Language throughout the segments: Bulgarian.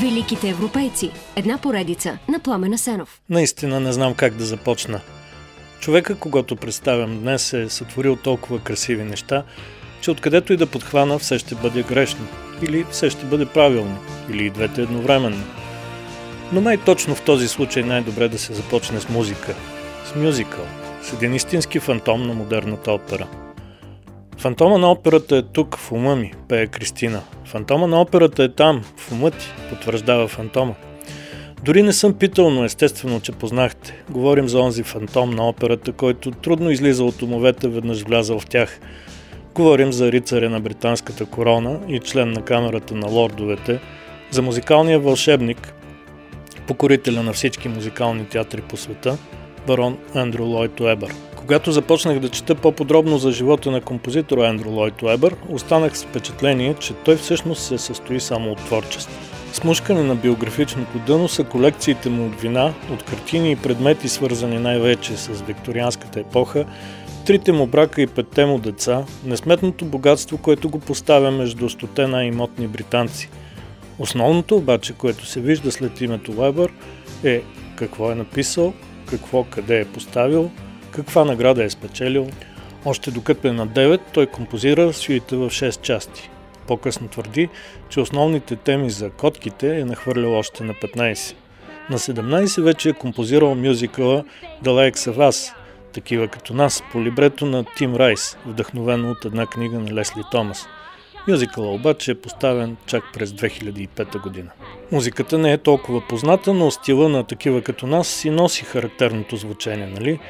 Великите европейци. Една поредица на Пламена Сенов. Наистина не знам как да започна. Човека, когато представям днес, е сътворил толкова красиви неща, че откъдето и да подхвана, все ще бъде грешно. Или все ще бъде правилно. Или и двете едновременно. Но най-точно в този случай най-добре да се започне с музика. С мюзикъл. С един истински фантом на модерната опера – Фантома на операта е тук, в ума ми, пее Кристина. Фантома на операта е там, в ума ти, потвърждава фантома. Дори не съм питал, но естествено, че познахте. Говорим за онзи фантом на операта, който трудно излиза от умовете, веднъж влязал в тях. Говорим за рицаря на британската корона и член на камерата на лордовете, за музикалния вълшебник, покорителя на всички музикални театри по света, барон Андрю Лойд Уебър. Когато започнах да чета по-подробно за живота на композитора Ендрю Лойд Уебър, останах с впечатление, че той всъщност се състои само от творчество. Смушкане на биографичното дъно са колекциите му от вина, от картини и предмети, свързани най-вече с викторианската епоха, трите му брака и петте му деца, несметното богатство, което го поставя между стоте най-имотни британци. Основното обаче, което се вижда след името Уебър, е какво е написал, какво къде е поставил – каква награда е спечелил. Още докато е на 9, той композира суите в 6 части. По-късно твърди, че основните теми за котките е нахвърлял още на 15. На 17 вече е композирал мюзикъла The Likes of Us, такива като нас, по либрето на Тим Райс, вдъхновено от една книга на Лесли Томас. Мюзикъла обаче е поставен чак през 2005 година. Музиката не е толкова позната, но стила на такива като нас си носи характерното звучение, нали?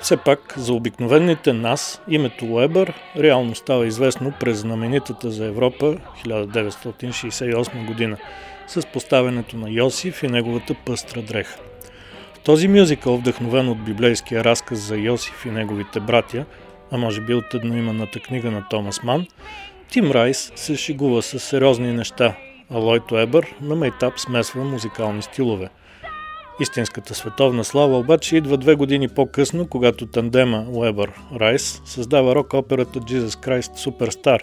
Все пак, за обикновените нас, името Уебър реално става известно през знаменитата за Европа 1968 година с поставянето на Йосиф и неговата пъстра дреха. В този мюзикъл, вдъхновен от библейския разказ за Йосиф и неговите братя, а може би от едноименната книга на Томас Ман, Тим Райс се шигува с сериозни неща, а Лойд Уебър на мейтап смесва музикални стилове – Истинската световна слава обаче идва две години по-късно, когато тандема Уебър Райс създава рок-операта Jesus Christ Superstar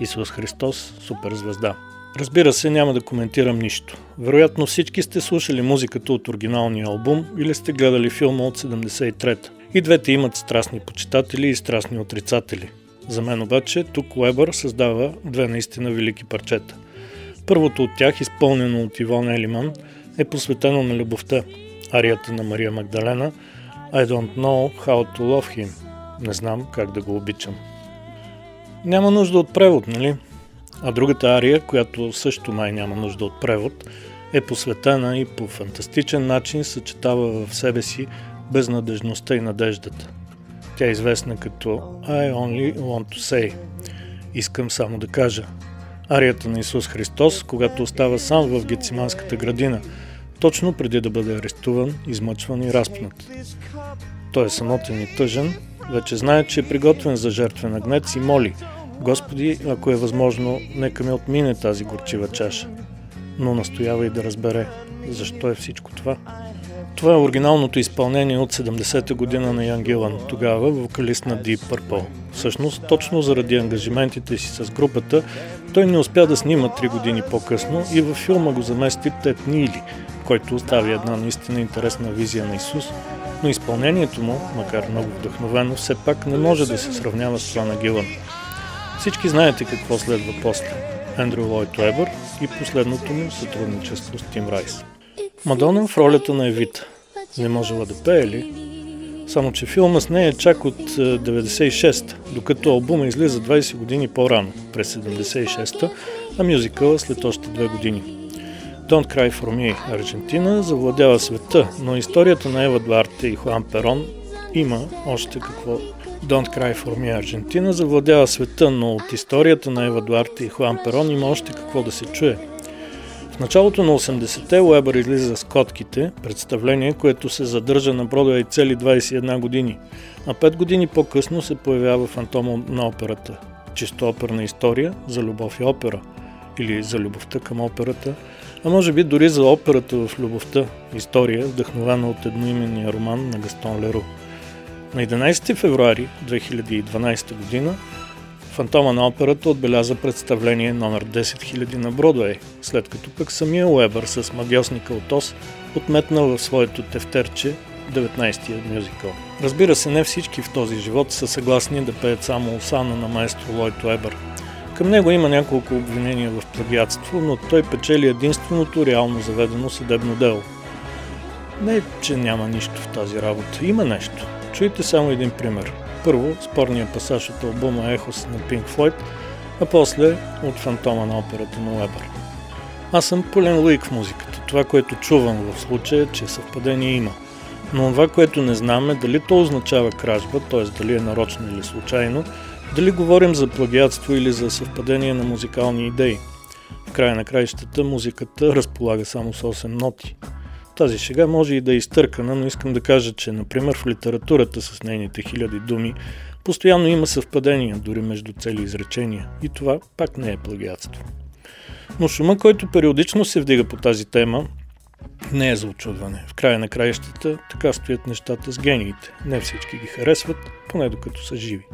Исус Христос Суперзвезда. Разбира се, няма да коментирам нищо. Вероятно всички сте слушали музиката от оригиналния албум или сте гледали филма от 73-та. И двете имат страстни почитатели и страстни отрицатели. За мен обаче тук Уебър създава две наистина велики парчета. Първото от тях, изпълнено от Ивон Елиман – е посветено на любовта. Арията на Мария Магдалена I don't know how to love him. Не знам как да го обичам. Няма нужда от превод, нали? А другата ария, която също май няма нужда от превод, е посветена и по фантастичен начин съчетава в себе си безнадежността и надеждата. Тя е известна като I only want to say. Искам само да кажа. Арията на Исус Христос, когато остава сам в Гециманската градина – точно преди да бъде арестуван, измъчван и разпнат. Той е самотен и тъжен, вече знае, че е приготвен за жертвен агнец и моли Господи, ако е възможно, нека ме отмине тази горчива чаша. Но настоява и да разбере, защо е всичко това. Това е оригиналното изпълнение от 70-та година на Ян Гилан, тогава вокалист на Deep Purple. Всъщност, точно заради ангажиментите си с групата, той не успя да снима 3 години по-късно и във филма го замести Тед Нили, който остави една наистина интересна визия на Исус, но изпълнението му, макар много вдъхновено, все пак не може да се сравнява с това на Гилан. Всички знаете какво следва после. Ендрю Лойд Уебър и последното му сътрудничество с Тим Райс. Мадона в ролята на Евита. Не можела да пее ли? Само, че филма с нея е чак от 96, е, докато албума излиза 20 години по-рано, през 76-та, а мюзикъла след още две години. Don't Cry For Me, Аржентина, завладява света, но историята на Ева Дуарте и Хуан Перон има още какво Don't Cry For Me Аржентина завладява света, но от историята на Ева Дуарте и Хуан Перон има още какво да се чуе. В началото на 80-те Уебър излиза с Котките, представление, което се задържа на Бродвей цели 21 години, а 5 години по-късно се появява фантома на операта. Чисто оперна история за любов и опера, или за любовта към операта, а може би дори за операта в любовта, история, вдъхновена от едноименния роман на Гастон Леро. На 11 февруари 2012 година Фантома на операта отбеляза представление номер 10 000 на Бродвей, след като пък самия Уебър с магиосника от Ос отметна в своето тефтерче 19-тия мюзикъл. Разбира се, не всички в този живот са съгласни да пеят само Осана на маестро Лойд Уебър. Към него има няколко обвинения в плагиатство, но той печели единственото реално заведено съдебно дело. Не, че няма нищо в тази работа. Има нещо. Чуйте само един пример. Първо, спорния пасаж от албума Ехос на Pink Floyd, а после от фантома на операта на Уебър. Аз съм пълен луик в музиката. Това, което чувам в случая, е, че съвпадение има. Но това, което не знам е дали то означава кражба, т.е. дали е нарочно или случайно, дали говорим за плагиатство или за съвпадение на музикални идеи. В края на краищата музиката разполага само с 8 ноти. Тази шега може и да е изтъркана, но искам да кажа, че, например, в литературата с нейните хиляди думи, постоянно има съвпадения, дори между цели изречения. И това пак не е плагиатство. Но шума, който периодично се вдига по тази тема, не е за очудване. В края на краищата така стоят нещата с гениите. Не всички ги харесват, поне докато са живи.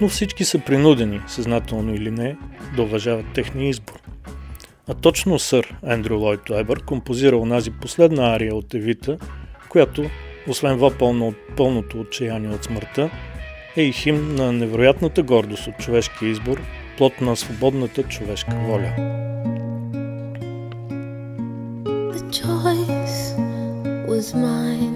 Но всички са принудени, съзнателно или не, да уважават техния избор. А точно сър Ендрю Лойд Уебър композира онази последна ария от Евита, която, освен въпълно от пълното отчаяние от смъртта, е и хим на невероятната гордост от човешкия избор, плод на свободната човешка воля. The choice was mine